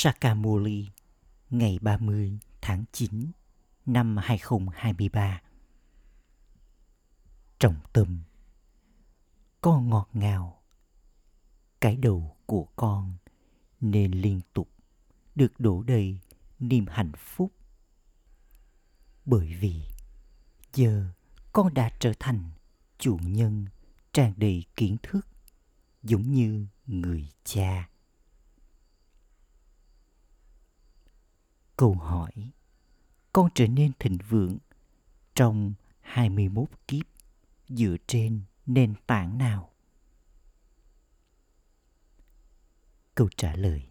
Sakamuli ngày 30 tháng 9 năm 2023. Trọng tâm Con ngọt ngào Cái đầu của con nên liên tục được đổ đầy niềm hạnh phúc. Bởi vì giờ con đã trở thành chủ nhân tràn đầy kiến thức giống như người cha câu hỏi con trở nên thịnh vượng trong 21 kiếp dựa trên nền tảng nào? Câu trả lời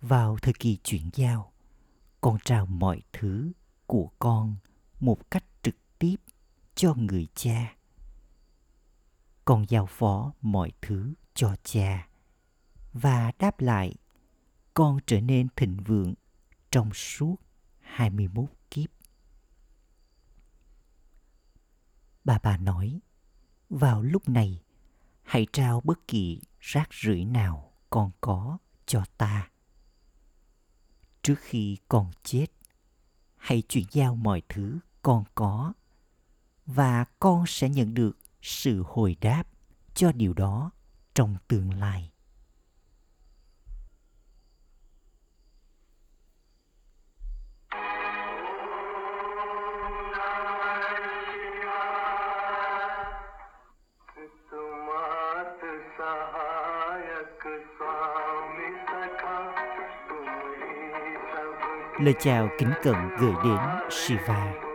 Vào thời kỳ chuyển giao, con trao mọi thứ của con một cách trực tiếp cho người cha. Con giao phó mọi thứ cho cha và đáp lại con trở nên thịnh vượng trong suốt 21 kiếp. Bà bà nói, vào lúc này, hãy trao bất kỳ rác rưởi nào con có cho ta. Trước khi con chết, hãy chuyển giao mọi thứ con có và con sẽ nhận được sự hồi đáp cho điều đó trong tương lai. Lời chào kính cận gửi đến Shiva.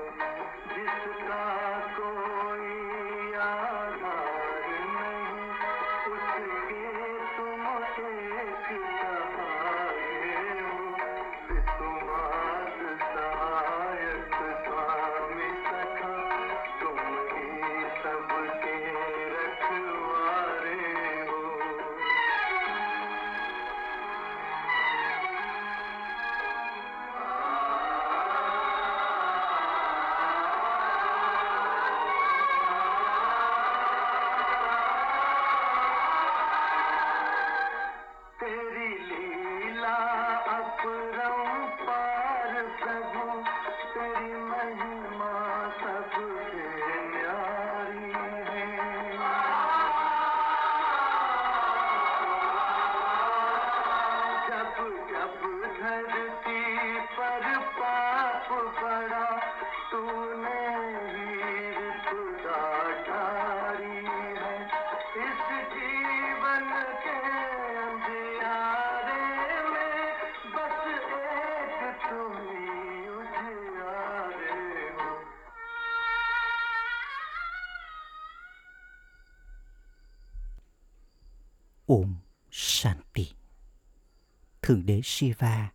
Thượng đế Shiva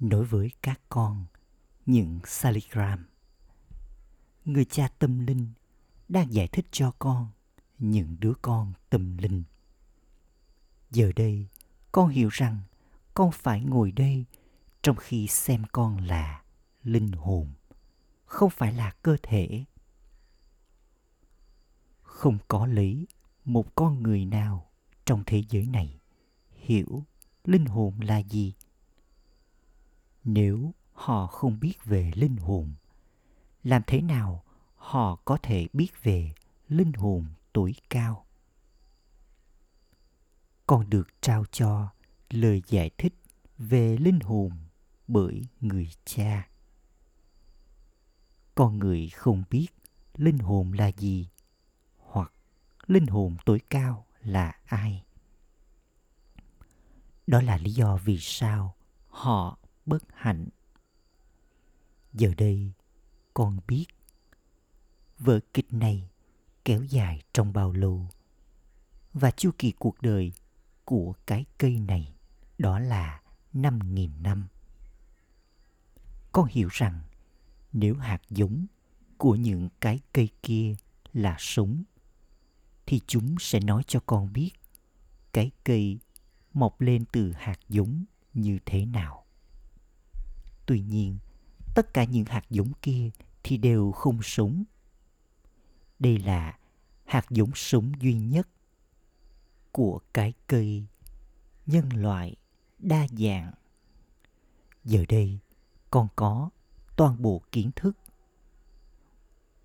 nói với các con những saligram. Người cha tâm linh đang giải thích cho con những đứa con tâm linh. Giờ đây, con hiểu rằng con phải ngồi đây trong khi xem con là linh hồn, không phải là cơ thể. Không có lấy một con người nào trong thế giới này hiểu linh hồn là gì? Nếu họ không biết về linh hồn, làm thế nào họ có thể biết về linh hồn tuổi cao? Còn được trao cho lời giải thích về linh hồn bởi người cha. Con người không biết linh hồn là gì hoặc linh hồn tối cao là ai? Đó là lý do vì sao họ bất hạnh giờ đây, con biết vở kịch này kéo dài trong bao lâu và chu kỳ cuộc đời của cái cây này đó là năm nghìn năm. Con hiểu rằng nếu hạt giống của những cái cây kia là sống thì chúng sẽ nói cho con biết cái cây mọc lên từ hạt giống như thế nào. Tuy nhiên, tất cả những hạt giống kia thì đều không sống. Đây là hạt giống sống duy nhất của cái cây nhân loại đa dạng giờ đây con có toàn bộ kiến thức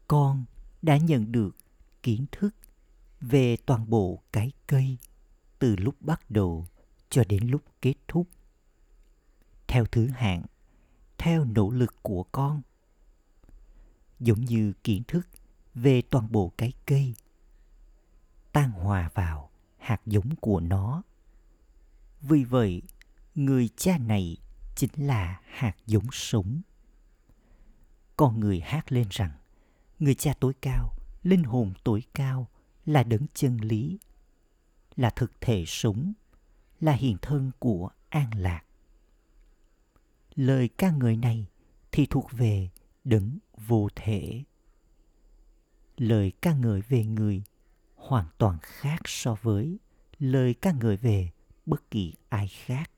con đã nhận được kiến thức về toàn bộ cái cây từ lúc bắt đầu cho đến lúc kết thúc. Theo thứ hạng, theo nỗ lực của con, giống như kiến thức về toàn bộ cái cây, tan hòa vào hạt giống của nó. Vì vậy, người cha này chính là hạt giống sống. Con người hát lên rằng, người cha tối cao, linh hồn tối cao là đấng chân lý, là thực thể sống là hiện thân của an lạc. Lời ca ngợi này thì thuộc về đấng vô thể. Lời ca ngợi về người hoàn toàn khác so với lời ca ngợi về bất kỳ ai khác.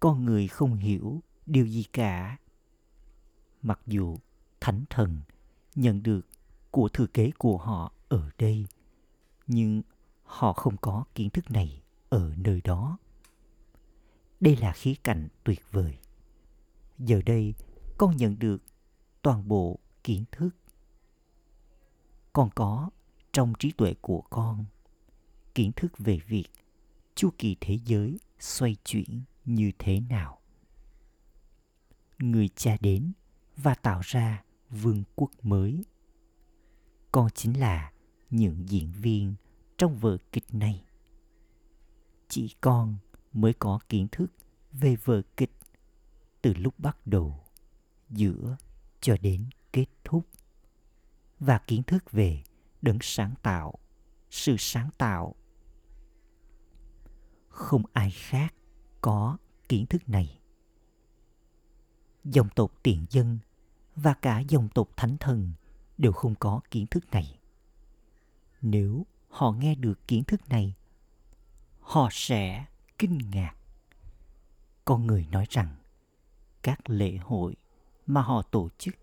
Con người không hiểu điều gì cả. Mặc dù thánh thần nhận được của thừa kế của họ ở đây, nhưng họ không có kiến thức này ở nơi đó. Đây là khí cảnh tuyệt vời. Giờ đây, con nhận được toàn bộ kiến thức. Con có trong trí tuệ của con, kiến thức về việc chu kỳ thế giới xoay chuyển như thế nào. Người cha đến và tạo ra vương quốc mới. Con chính là những diễn viên trong vở kịch này chỉ con mới có kiến thức về vở kịch từ lúc bắt đầu, giữa cho đến kết thúc, và kiến thức về đấng sáng tạo, sự sáng tạo. Không ai khác có kiến thức này. Dòng tộc tiền dân và cả dòng tộc thánh thần đều không có kiến thức này. Nếu họ nghe được kiến thức này họ sẽ kinh ngạc. Con người nói rằng các lễ hội mà họ tổ chức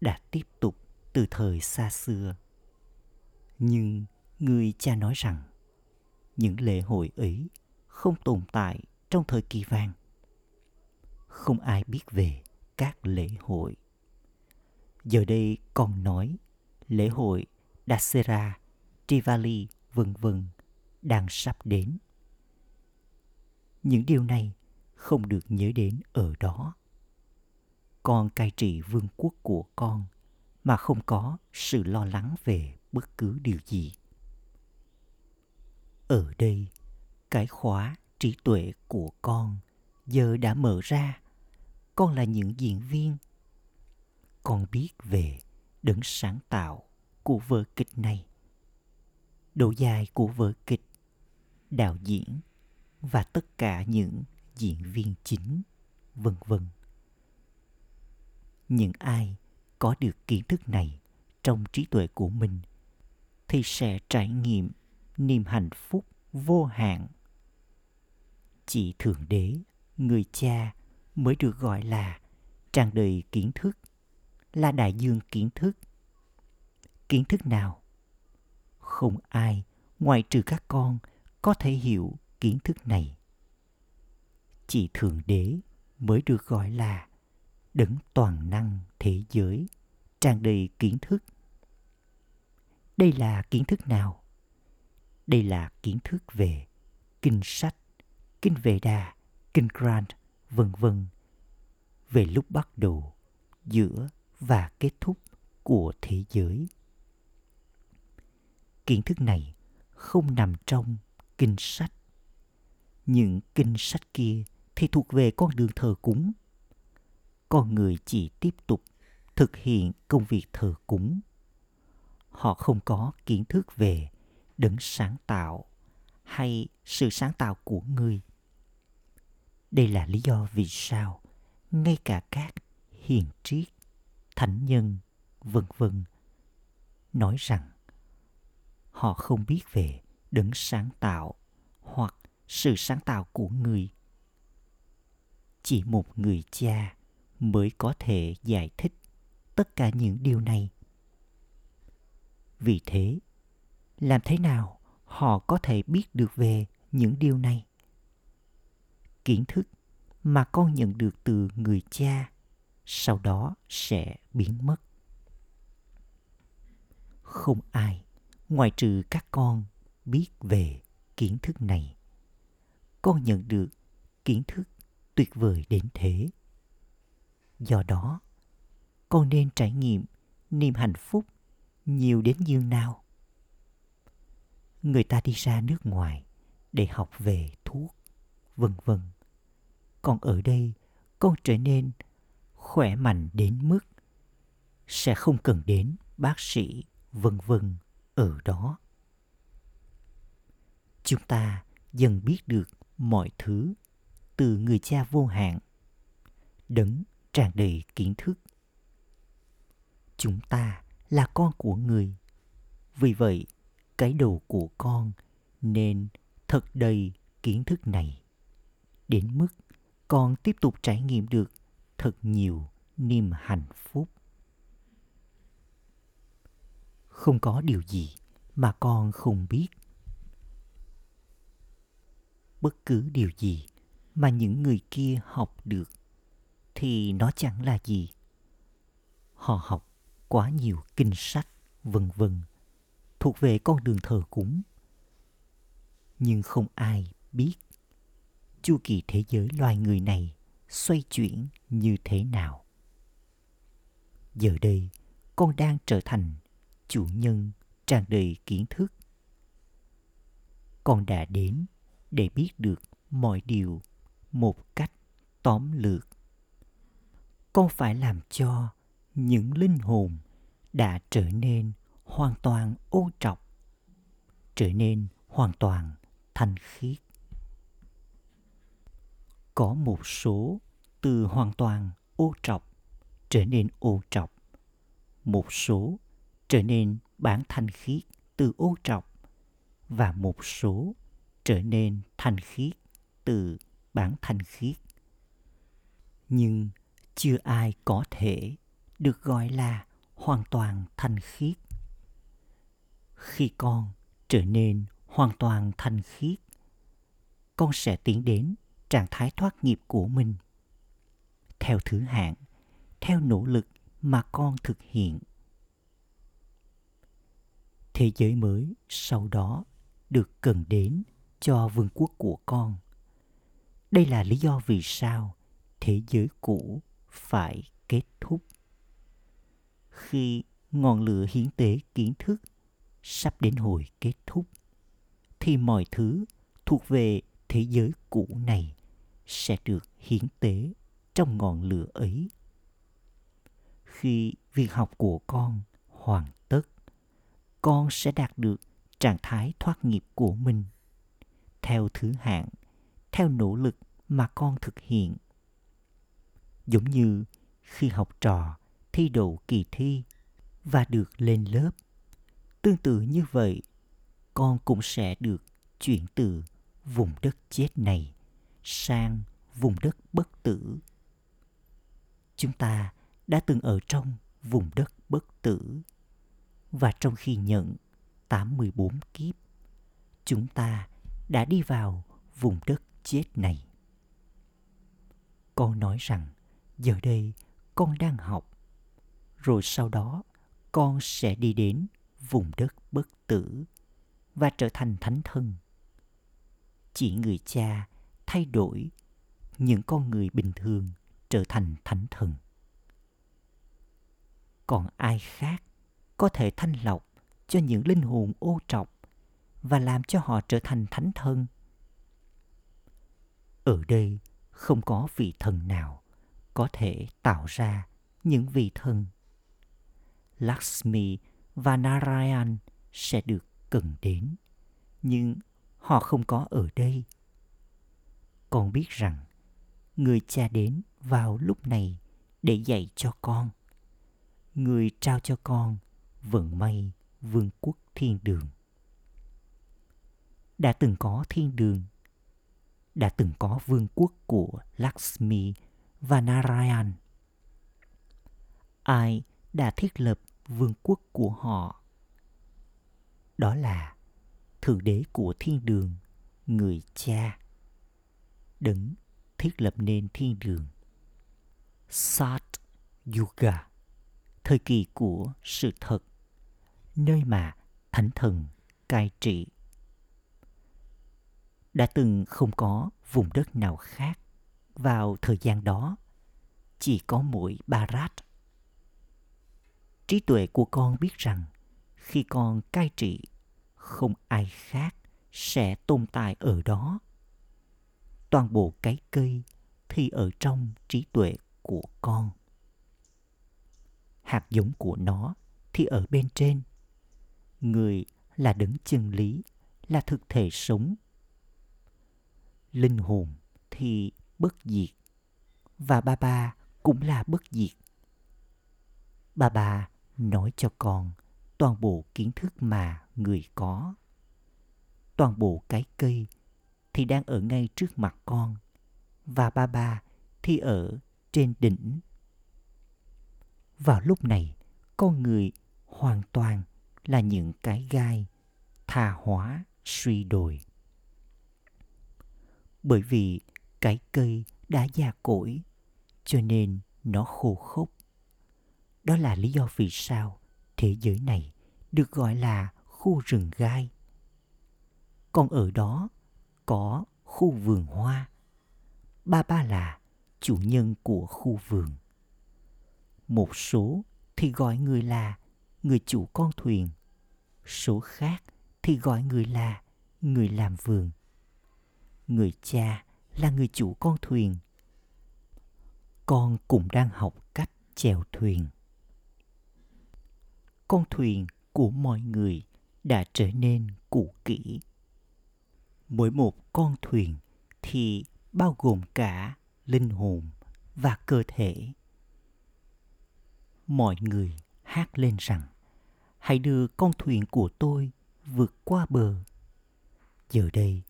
đã tiếp tục từ thời xa xưa. Nhưng người cha nói rằng những lễ hội ấy không tồn tại trong thời kỳ vàng. Không ai biết về các lễ hội. Giờ đây con nói lễ hội Dasera, Trivali, vân vân đang sắp đến. Những điều này không được nhớ đến ở đó. Con cai trị vương quốc của con mà không có sự lo lắng về bất cứ điều gì. Ở đây, cái khóa trí tuệ của con giờ đã mở ra. Con là những diễn viên. Con biết về đấng sáng tạo của vở kịch này. Độ dài của vở kịch, đạo diễn và tất cả những diễn viên chính, vân vân. Những ai có được kiến thức này trong trí tuệ của mình thì sẽ trải nghiệm niềm hạnh phúc vô hạn. Chỉ Thượng Đế, người cha mới được gọi là tràn đầy kiến thức, là đại dương kiến thức. Kiến thức nào? Không ai ngoại trừ các con có thể hiểu kiến thức này. Chỉ Thượng Đế mới được gọi là đấng toàn năng thế giới, tràn đầy kiến thức. Đây là kiến thức nào? Đây là kiến thức về kinh sách, kinh Vệ Đà, kinh Grant, vân vân về lúc bắt đầu, giữa và kết thúc của thế giới. Kiến thức này không nằm trong kinh sách. Những kinh sách kia thì thuộc về con đường thờ cúng. Con người chỉ tiếp tục thực hiện công việc thờ cúng. Họ không có kiến thức về đấng sáng tạo hay sự sáng tạo của người. Đây là lý do vì sao ngay cả các hiền triết, thánh nhân, vân vân nói rằng họ không biết về đấng sáng tạo hoặc sự sáng tạo của người. Chỉ một người cha mới có thể giải thích tất cả những điều này. Vì thế, làm thế nào họ có thể biết được về những điều này? Kiến thức mà con nhận được từ người cha sau đó sẽ biến mất không ai ngoài trừ các con biết về kiến thức này. Con nhận được kiến thức tuyệt vời đến thế. Do đó, con nên trải nghiệm niềm hạnh phúc nhiều đến như nào? Người ta đi ra nước ngoài để học về thuốc, vân vân. Còn ở đây, con trở nên khỏe mạnh đến mức sẽ không cần đến bác sĩ vân vân ở đó chúng ta dần biết được mọi thứ từ người cha vô hạn, đấng tràn đầy kiến thức. Chúng ta là con của người. Vì vậy, cái đầu của con nên thật đầy kiến thức này. Đến mức con tiếp tục trải nghiệm được thật nhiều niềm hạnh phúc. Không có điều gì mà con không biết bất cứ điều gì mà những người kia học được thì nó chẳng là gì. Họ học quá nhiều kinh sách, vân vân, thuộc về con đường thờ cúng. Nhưng không ai biết chu kỳ thế giới loài người này xoay chuyển như thế nào. Giờ đây, con đang trở thành chủ nhân tràn đầy kiến thức. Con đã đến để biết được mọi điều một cách tóm lược. Con phải làm cho những linh hồn đã trở nên hoàn toàn ô trọc, trở nên hoàn toàn thanh khiết? Có một số từ hoàn toàn ô trọc trở nên ô trọc, một số trở nên bản thanh khiết từ ô trọc và một số trở nên thanh khiết từ bản thanh khiết. Nhưng chưa ai có thể được gọi là hoàn toàn thanh khiết. Khi con trở nên hoàn toàn thanh khiết, con sẽ tiến đến trạng thái thoát nghiệp của mình. Theo thứ hạng, theo nỗ lực mà con thực hiện. Thế giới mới sau đó được cần đến cho vương quốc của con. Đây là lý do vì sao thế giới cũ phải kết thúc. Khi ngọn lửa hiến tế kiến thức sắp đến hồi kết thúc, thì mọi thứ thuộc về thế giới cũ này sẽ được hiến tế trong ngọn lửa ấy. Khi việc học của con hoàn tất, con sẽ đạt được trạng thái thoát nghiệp của mình theo thứ hạng, theo nỗ lực mà con thực hiện. Giống như khi học trò thi đậu kỳ thi và được lên lớp, tương tự như vậy, con cũng sẽ được chuyển từ vùng đất chết này sang vùng đất bất tử. Chúng ta đã từng ở trong vùng đất bất tử và trong khi nhận 84 kiếp, chúng ta đã đi vào vùng đất chết này. Con nói rằng, giờ đây con đang học, rồi sau đó con sẽ đi đến vùng đất bất tử và trở thành thánh thân. Chỉ người cha thay đổi những con người bình thường trở thành thánh thần. Còn ai khác có thể thanh lọc cho những linh hồn ô trọc và làm cho họ trở thành thánh thân. Ở đây không có vị thần nào có thể tạo ra những vị thần. Lakshmi và narayan sẽ được cần đến, nhưng họ không có ở đây. Con biết rằng người cha đến vào lúc này để dạy cho con. Người trao cho con vận may vương quốc thiên đường đã từng có thiên đường đã từng có vương quốc của Lakshmi và Narayan. Ai đã thiết lập vương quốc của họ? Đó là Thượng Đế của Thiên Đường, người cha. Đấng thiết lập nên thiên đường. Sat Yuga, thời kỳ của sự thật, nơi mà thánh thần cai trị. Đã từng không có vùng đất nào khác vào thời gian đó, chỉ có mỗi Barat. Trí tuệ của con biết rằng khi con cai trị, không ai khác sẽ tồn tại ở đó. Toàn bộ cái cây thì ở trong trí tuệ của con. Hạt giống của nó thì ở bên trên. Người là đấng chân lý, là thực thể sống. Linh hồn thì bất diệt và ba ba cũng là bất diệt. Ba ba nói cho con toàn bộ kiến thức mà người có. Toàn bộ cái cây thì đang ở ngay trước mặt con và ba ba thì ở trên đỉnh. Vào lúc này, con người hoàn toàn là những cái gai tha hóa suy đồi. Bởi vì cái cây đã già cỗi, cho nên nó khô khốc. Đó là lý do vì sao thế giới này được gọi là khu rừng gai. Còn ở đó có khu vườn hoa. Ba ba là chủ nhân của khu vườn. Một số thì gọi người là người chủ con thuyền. Số khác thì gọi người là người làm vườn. Người cha là người chủ con thuyền. Con cũng đang học cách chèo thuyền. Con thuyền của mọi người đã trở nên cũ kỹ. Mỗi một con thuyền thì bao gồm cả linh hồn và cơ thể. Mọi người hát lên rằng hãy đưa con thuyền của tôi vượt qua bờ. Giờ đây,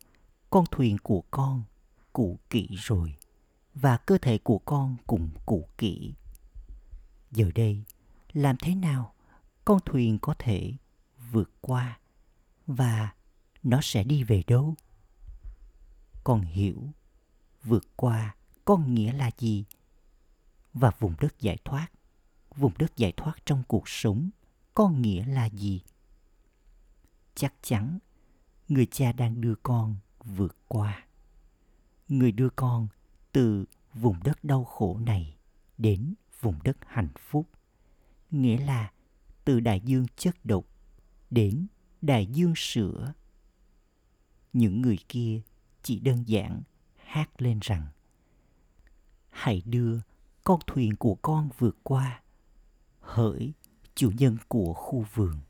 con thuyền của con cũ kỹ rồi và cơ thể của con cũng cũ kỹ. Giờ đây, làm thế nào con thuyền có thể vượt qua và nó sẽ đi về đâu? Con hiểu vượt qua con nghĩa là gì? Và vùng đất giải thoát, vùng đất giải thoát trong cuộc sống con nghĩa là gì? Chắc chắn người cha đang đưa con vượt qua. Người đưa con từ vùng đất đau khổ này đến vùng đất hạnh phúc. Nghĩa là từ đại dương chất độc đến đại dương sữa. Những người kia chỉ đơn giản hát lên rằng Hãy đưa con thuyền của con vượt qua. Hỡi chủ nhân của khu vườn,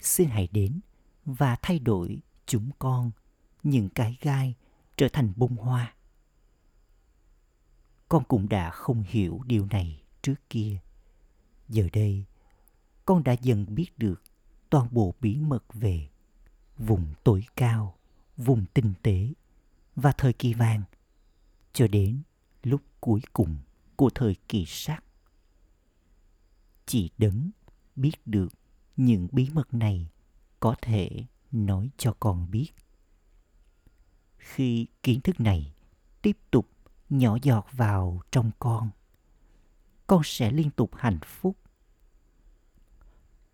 xin hãy đến và thay đổi chúng con những cái gai trở thành bông hoa. Con cũng đã không hiểu điều này trước kia. Giờ đây, con đã dần biết được toàn bộ bí mật về vùng tối cao, vùng tinh tế và thời kỳ vàng cho đến lúc cuối cùng của thời kỳ sắc. Chỉ đấng biết được những bí mật này có thể nói cho con biết. Khi kiến thức này tiếp tục nhỏ giọt vào trong con, con sẽ liên tục hạnh phúc.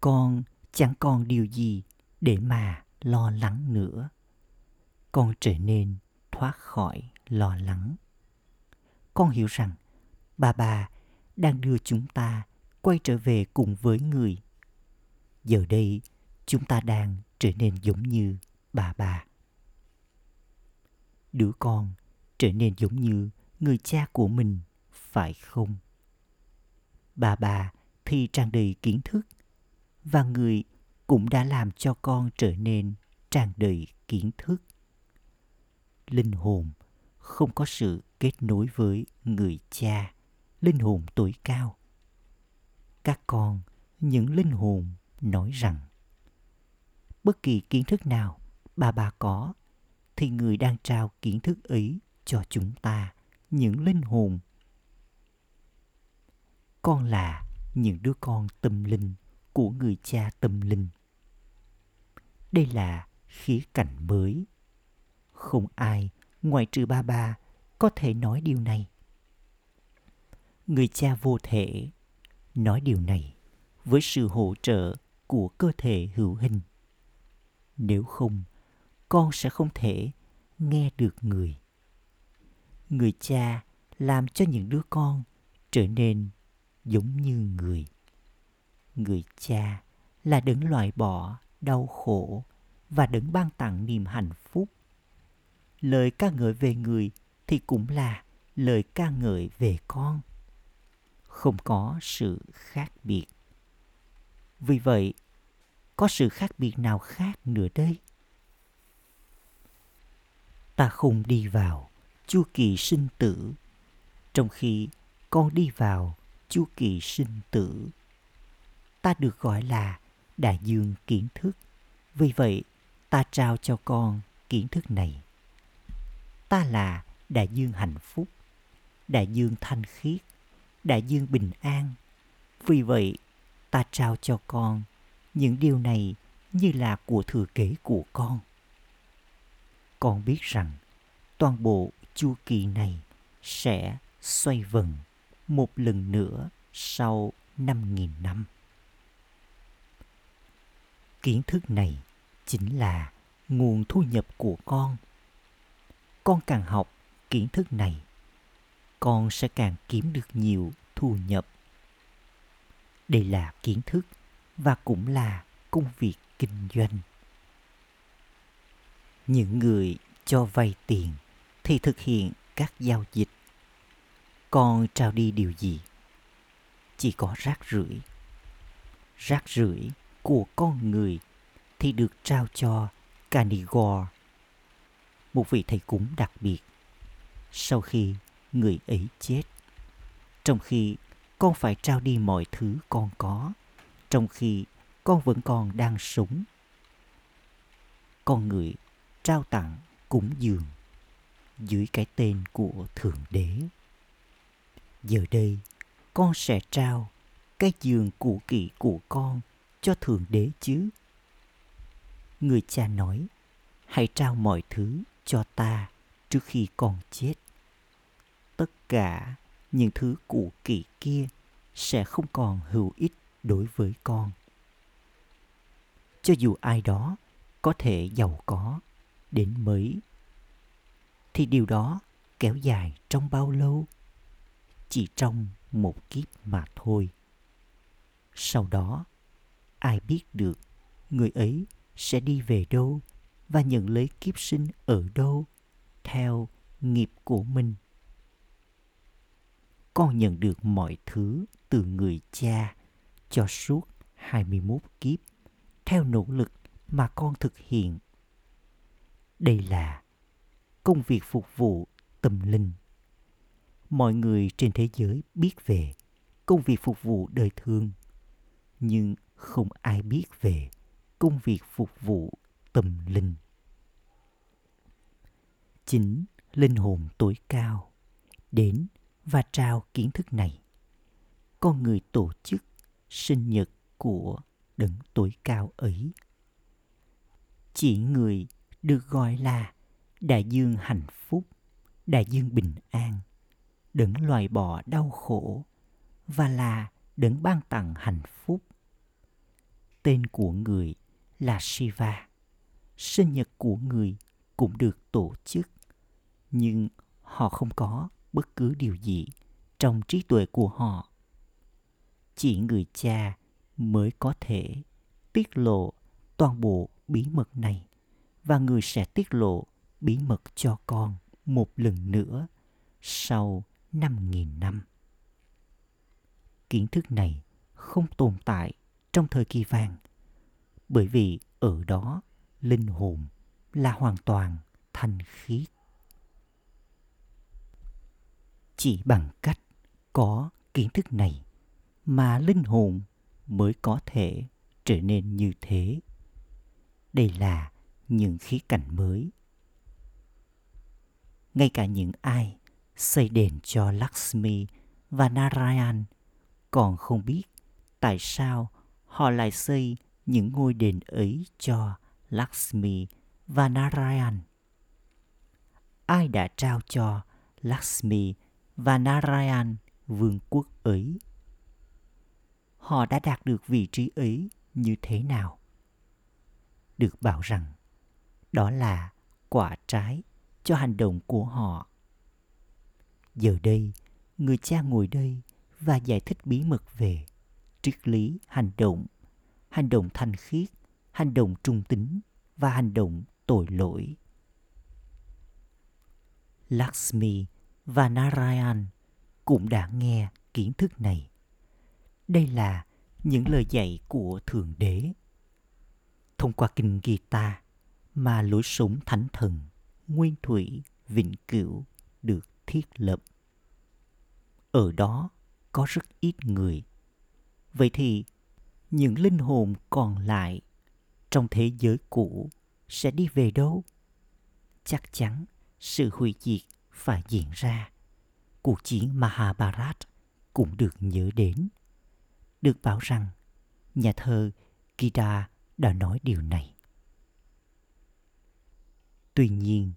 Con chẳng còn điều gì để mà lo lắng nữa. Con trở nên thoát khỏi lo lắng. Con hiểu rằng bà bà đang đưa chúng ta quay trở về cùng với người. Giờ đây, chúng ta đang trở nên giống như bà bà. Đứa con trở nên giống như người cha của mình, phải không? Bà bà thì tràn đầy kiến thức và người cũng đã làm cho con trở nên tràn đầy kiến thức linh hồn không có sự kết nối với người cha linh hồn tối cao các con những linh hồn nói rằng bất kỳ kiến thức nào bà bà có thì người đang trao kiến thức ấy cho chúng ta, những linh hồn. Con là những đứa con tâm linh của người cha tâm linh. Đây là khía cạnh mới. Không ai ngoại trừ ba ba có thể nói điều này. Người cha vô thể nói điều này với sự hỗ trợ của cơ thể hữu hình. Nếu không con sẽ không thể nghe được người. Người cha làm cho những đứa con trở nên giống như người. Người cha là đấng loại bỏ đau khổ và đấng ban tặng niềm hạnh phúc. Lời ca ngợi về người thì cũng là lời ca ngợi về con. Không có sự khác biệt. Vì vậy, có sự khác biệt nào khác nữa đây? Ta không đi vào chu kỳ sinh tử. Trong khi con đi vào chu kỳ sinh tử. Ta được gọi là đại dương kiến thức. Vì vậy, ta trao cho con kiến thức này. Ta là đại dương hạnh phúc, đại dương thanh khiết, đại dương bình an. Vì vậy, ta trao cho con những điều này như là của thừa kế của con con biết rằng toàn bộ chu kỳ này sẽ xoay vần một lần nữa sau 5.000 năm. Kiến thức này chính là nguồn thu nhập của con. Con càng học kiến thức này, con sẽ càng kiếm được nhiều thu nhập. Đây là kiến thức và cũng là công việc kinh doanh. Những người cho vay tiền thì thực hiện các giao dịch. Còn trao đi điều gì? Chỉ có rác rưởi. Rác rưởi của con người thì được trao cho Canigore, một vị thầy cúng đặc biệt. Sau khi người ấy chết, trong khi con phải trao đi mọi thứ con có, trong khi con vẫn còn đang sống. Con người trao tặng cúng dường dưới cái tên của Thượng Đế. Giờ đây, con sẽ trao cái giường cũ kỹ của con cho Thượng Đế chứ. Người cha nói, hãy trao mọi thứ cho ta trước khi con chết. Tất cả những thứ cũ kỹ kia sẽ không còn hữu ích đối với con. Cho dù ai đó có thể giàu có đến mấy thì điều đó kéo dài trong bao lâu? Chỉ trong một kiếp mà thôi. Sau đó, ai biết được người ấy sẽ đi về đâu và nhận lấy kiếp sinh ở đâu theo nghiệp của mình. Con nhận được mọi thứ từ người cha cho suốt 21 kiếp theo nỗ lực mà con thực hiện. Đây là công việc phục vụ tâm linh. Mọi người trên thế giới biết về công việc phục vụ đời thương, nhưng không ai biết về công việc phục vụ tâm linh. Chính linh hồn tối cao đến và trao kiến thức này. Con người tổ chức sinh nhật của đấng tối cao ấy. Chỉ người được gọi là đại dương hạnh phúc, đại dương bình an, đấng loại bỏ đau khổ và là đấng ban tặng hạnh phúc. Tên của người là Shiva. Sinh nhật của người cũng được tổ chức, nhưng họ không có bất cứ điều gì trong trí tuệ của họ. Chỉ người cha mới có thể tiết lộ toàn bộ bí mật này và người sẽ tiết lộ bí mật cho con một lần nữa sau 5.000 năm. Kiến thức này không tồn tại trong thời kỳ vàng, bởi vì ở đó linh hồn là hoàn toàn thanh khiết. Chỉ bằng cách có kiến thức này mà linh hồn mới có thể trở nên như thế. Đây là những khía cạnh mới ngay cả những ai xây đền cho Lakshmi và Narayan còn không biết tại sao họ lại xây những ngôi đền ấy cho Lakshmi và Narayan. Ai đã trao cho Lakshmi và Narayan vương quốc ấy. Họ đã đạt được vị trí ấy như thế nào? Được bảo rằng đó là quả trái cho hành động của họ. Giờ đây, người cha ngồi đây và giải thích bí mật về triết lý hành động, hành động thanh khiết, hành động trung tính và hành động tội lỗi. Lakshmi và Narayan cũng đã nghe kiến thức này. Đây là những lời dạy của Thượng Đế. Thông qua kinh Gita mà lối sống thánh thần, nguyên thủy, vĩnh cửu được thiết lập. Ở đó có rất ít người. Vậy thì những linh hồn còn lại trong thế giới cũ sẽ đi về đâu? Chắc chắn sự hủy diệt phải diễn ra. Cuộc chiến Mahabharat cũng được nhớ đến. Được bảo rằng nhà thơ Kida đã nói điều này. Tuy nhiên,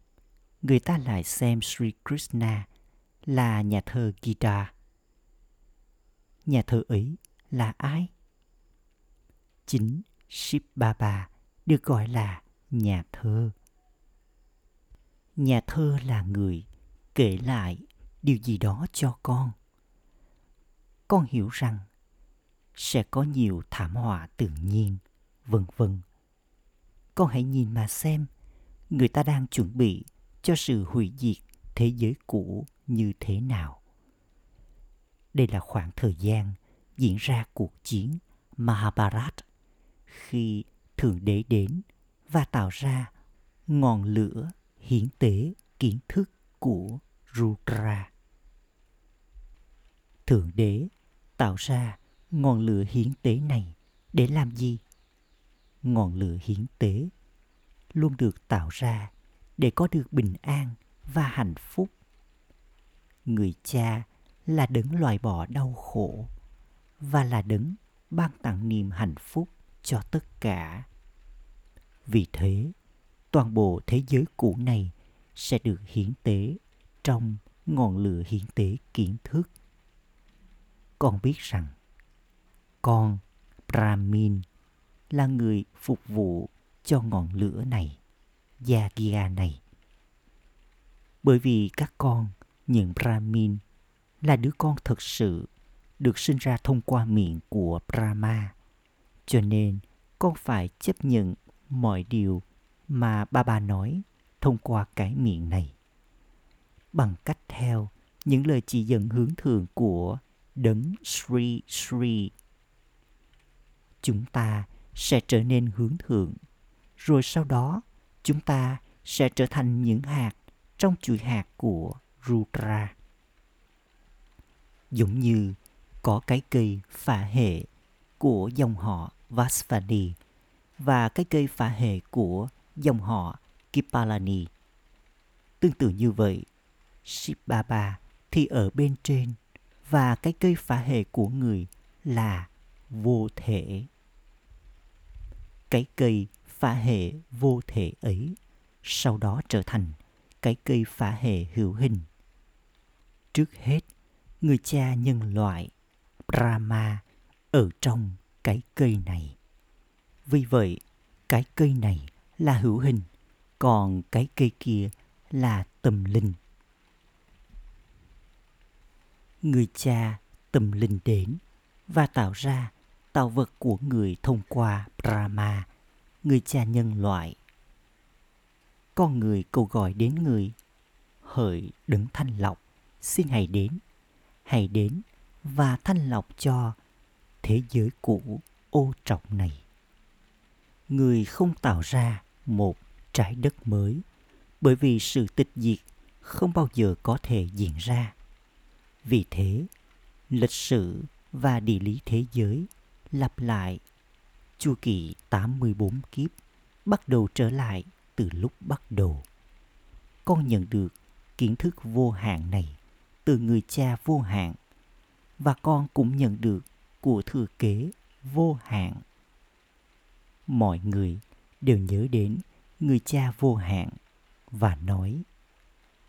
người ta lại xem Sri Krishna là nhà thơ Gita. Nhà thơ ấy là ai? Chính Shiv Baba được gọi là nhà thơ. Nhà thơ là người kể lại điều gì đó cho con. Con hiểu rằng sẽ có nhiều thảm họa tự nhiên, vân vân. Con hãy nhìn mà xem, người ta đang chuẩn bị cho sự hủy diệt thế giới cũ như thế nào. Đây là khoảng thời gian diễn ra cuộc chiến Mahabharat khi Thượng Đế đến và tạo ra ngọn lửa hiến tế kiến thức của Rudra. Thượng Đế tạo ra ngọn lửa hiến tế này để làm gì? Ngọn lửa hiến tế luôn được tạo ra để có được bình an và hạnh phúc. Người cha là đấng loại bỏ đau khổ và là đấng ban tặng niềm hạnh phúc cho tất cả. Vì thế, toàn bộ thế giới cũ này sẽ được hiến tế trong ngọn lửa hiến tế kiến thức. Con biết rằng con Brahmin là người phục vụ cho ngọn lửa này, Yagya này. Bởi vì các con, những Brahmin, là đứa con thật sự được sinh ra thông qua miệng của Brahma. Cho nên con phải chấp nhận mọi điều mà ba ba nói thông qua cái miệng này. Bằng cách theo những lời chỉ dẫn hướng thường của đấng Sri Sri. Chúng ta sẽ trở nên hướng thượng, rồi sau đó chúng ta sẽ trở thành những hạt trong chuỗi hạt của Rudra. Giống như có cái cây phả hệ của dòng họ Vasvani và cái cây phả hệ của dòng họ Kipalani. Tương tự như vậy, Shibaba thì ở bên trên và cái cây phả hệ của người là vô thể. Cái cây phả hệ vô thể ấy sau đó trở thành cái cây phả hệ hữu hình. Trước hết, người cha nhân loại Brahma ở trong cái cây này. Vì vậy, cái cây này là hữu hình, còn cái cây kia là tâm linh. Người cha tâm linh đến và tạo ra tạo vật của người thông qua Brahma, người cha nhân loại. Con người cầu gọi đến người, hỡi đấng thanh lọc, xin hãy đến, hãy đến và thanh lọc cho thế giới cũ ô trọng này. Người không tạo ra một trái đất mới bởi vì sự tịch diệt không bao giờ có thể diễn ra. Vì thế, lịch sử và địa lý thế giới lặp lại chu kỳ 84 kiếp bắt đầu trở lại từ lúc bắt đầu. Con nhận được kiến thức vô hạn này từ người cha vô hạn và con cũng nhận được của thừa kế vô hạn. Mọi người đều nhớ đến người cha vô hạn và nói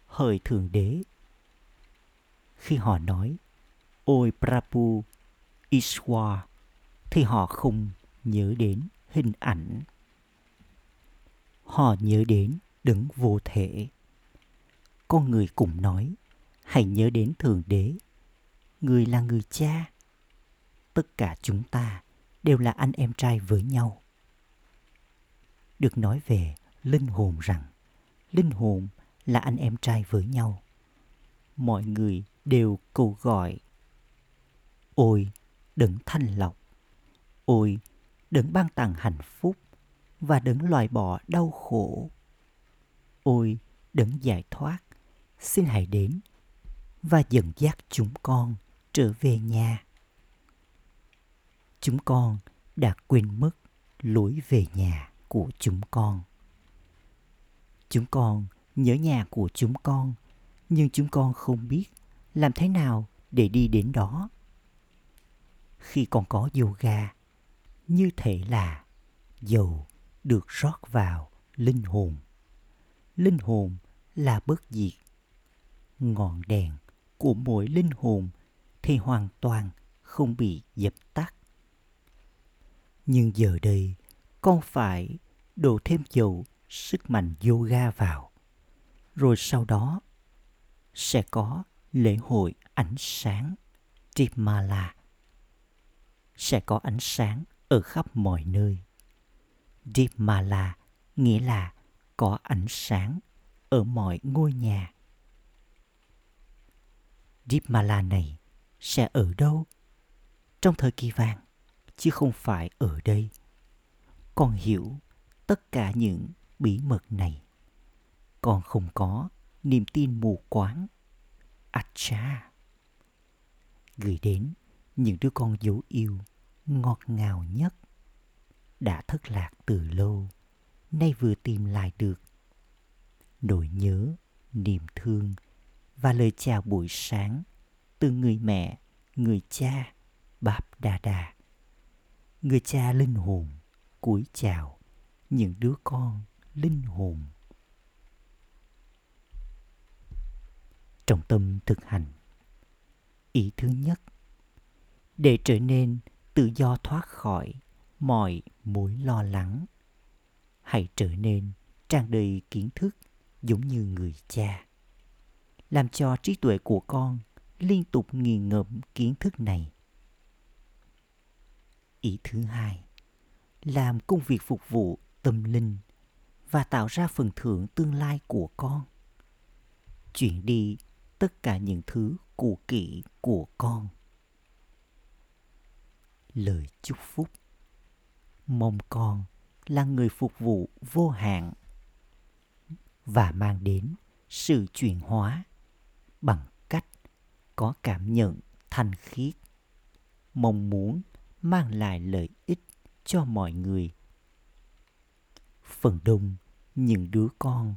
Hỡi Thượng Đế, khi họ nói ôi Prabhu Ishwar thì họ không nhớ đến hình ảnh. Họ nhớ đến đứng vô thể. Con người cùng nói, hãy nhớ đến Thượng Đế. Người là người cha. Tất cả chúng ta đều là anh em trai với nhau. Được nói về linh hồn rằng linh hồn là anh em trai với nhau. Mọi người đều cầu gọi Ôi, đấng thanh lọc. Ôi, đừng ban tặng hạnh phúc và đừng loại bỏ đau khổ. Ôi, đừng giải thoát, xin hãy đến và dẫn dắt chúng con trở về nhà. Chúng con đã quên mất lối về nhà của chúng con. Chúng con nhớ nhà của chúng con, nhưng chúng con không biết làm thế nào để đi đến đó. Khi còn có yoga, như thể là dầu được rót vào linh hồn. Linh hồn là bất diệt. Ngọn đèn của mỗi linh hồn thì hoàn toàn không bị dập tắt. Nhưng giờ đây, con phải đổ thêm dầu sức mạnh yoga vào. Rồi sau đó sẽ có lễ hội ánh sáng Tripmala. Sẽ có ánh sáng ở khắp mọi nơi. Deepmala nghĩa là có ánh sáng ở mọi ngôi nhà. Deepmala này sẽ ở đâu? Trong thời kỳ vàng, chứ không phải ở đây. Con hiểu tất cả những bí mật này. Con không có niềm tin mù quáng. Acha! Gửi đến những đứa con dấu yêu ngọt ngào nhất. Đã thất lạc từ lâu, nay vừa tìm lại được. Nỗi nhớ, niềm thương và lời chào buổi sáng từ người mẹ, người cha, báp đà đà người cha linh hồn cúi chào, những đứa con linh hồn. Trọng tâm thực hành. Ý thứ nhất, để trở nên tự do thoát khỏi mọi mối lo lắng. Hãy trở nên tràn đầy kiến thức giống như người cha, làm cho trí tuệ của con liên tục nghiền ngẫm kiến thức này. Ý thứ hai, làm công việc phục vụ tâm linh và tạo ra phần thưởng tương lai của con. Chuyển đi tất cả những thứ cũ kỹ của con lời chúc phúc. Mong con là người phục vụ vô hạn và mang đến sự chuyển hóa bằng cách có cảm nhận thanh khiết. Mong muốn mang lại lợi ích cho mọi người. Phần đông những đứa con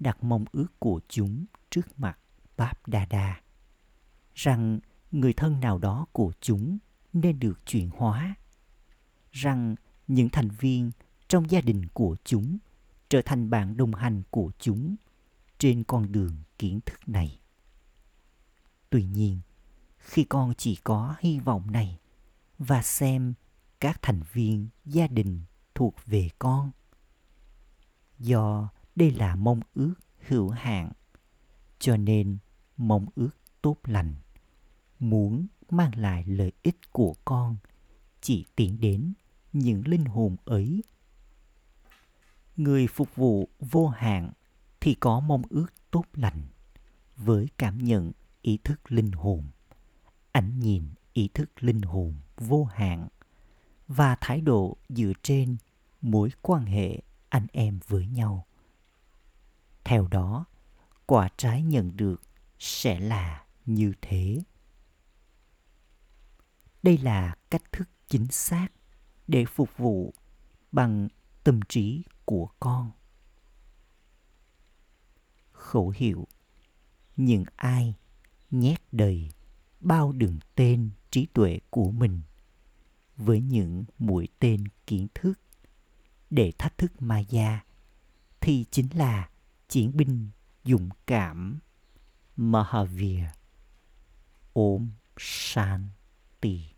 đặt mong ước của chúng trước mặt Báp Đa Đa rằng người thân nào đó của chúng nên được chuyển hóa. Rằng những thành viên trong gia đình của chúng trở thành bạn đồng hành của chúng trên con đường kiến thức này. Tuy nhiên, khi con chỉ có hy vọng này và xem các thành viên gia đình thuộc về con, do đây là mong ước hữu hạn, cho nên mong ước tốt lành muốn mang lại lợi ích của con, chỉ tiến đến những linh hồn ấy. Người phục vụ vô hạn thì có mong ước tốt lành với cảm nhận ý thức linh hồn ảnh nhìn ý thức linh hồn vô hạn và thái độ dựa trên mối quan hệ anh em với nhau. Theo đó, quả trái nhận được sẽ là như thế đây là cách thức chính xác để phục vụ bằng tâm trí của con khẩu hiệu, những ai nhét đầy bao đường tên trí tuệ của mình với những mũi tên kiến thức để thách thức ma gia, thì chính là chiến binh dũng cảm Mahavir Om Shanti.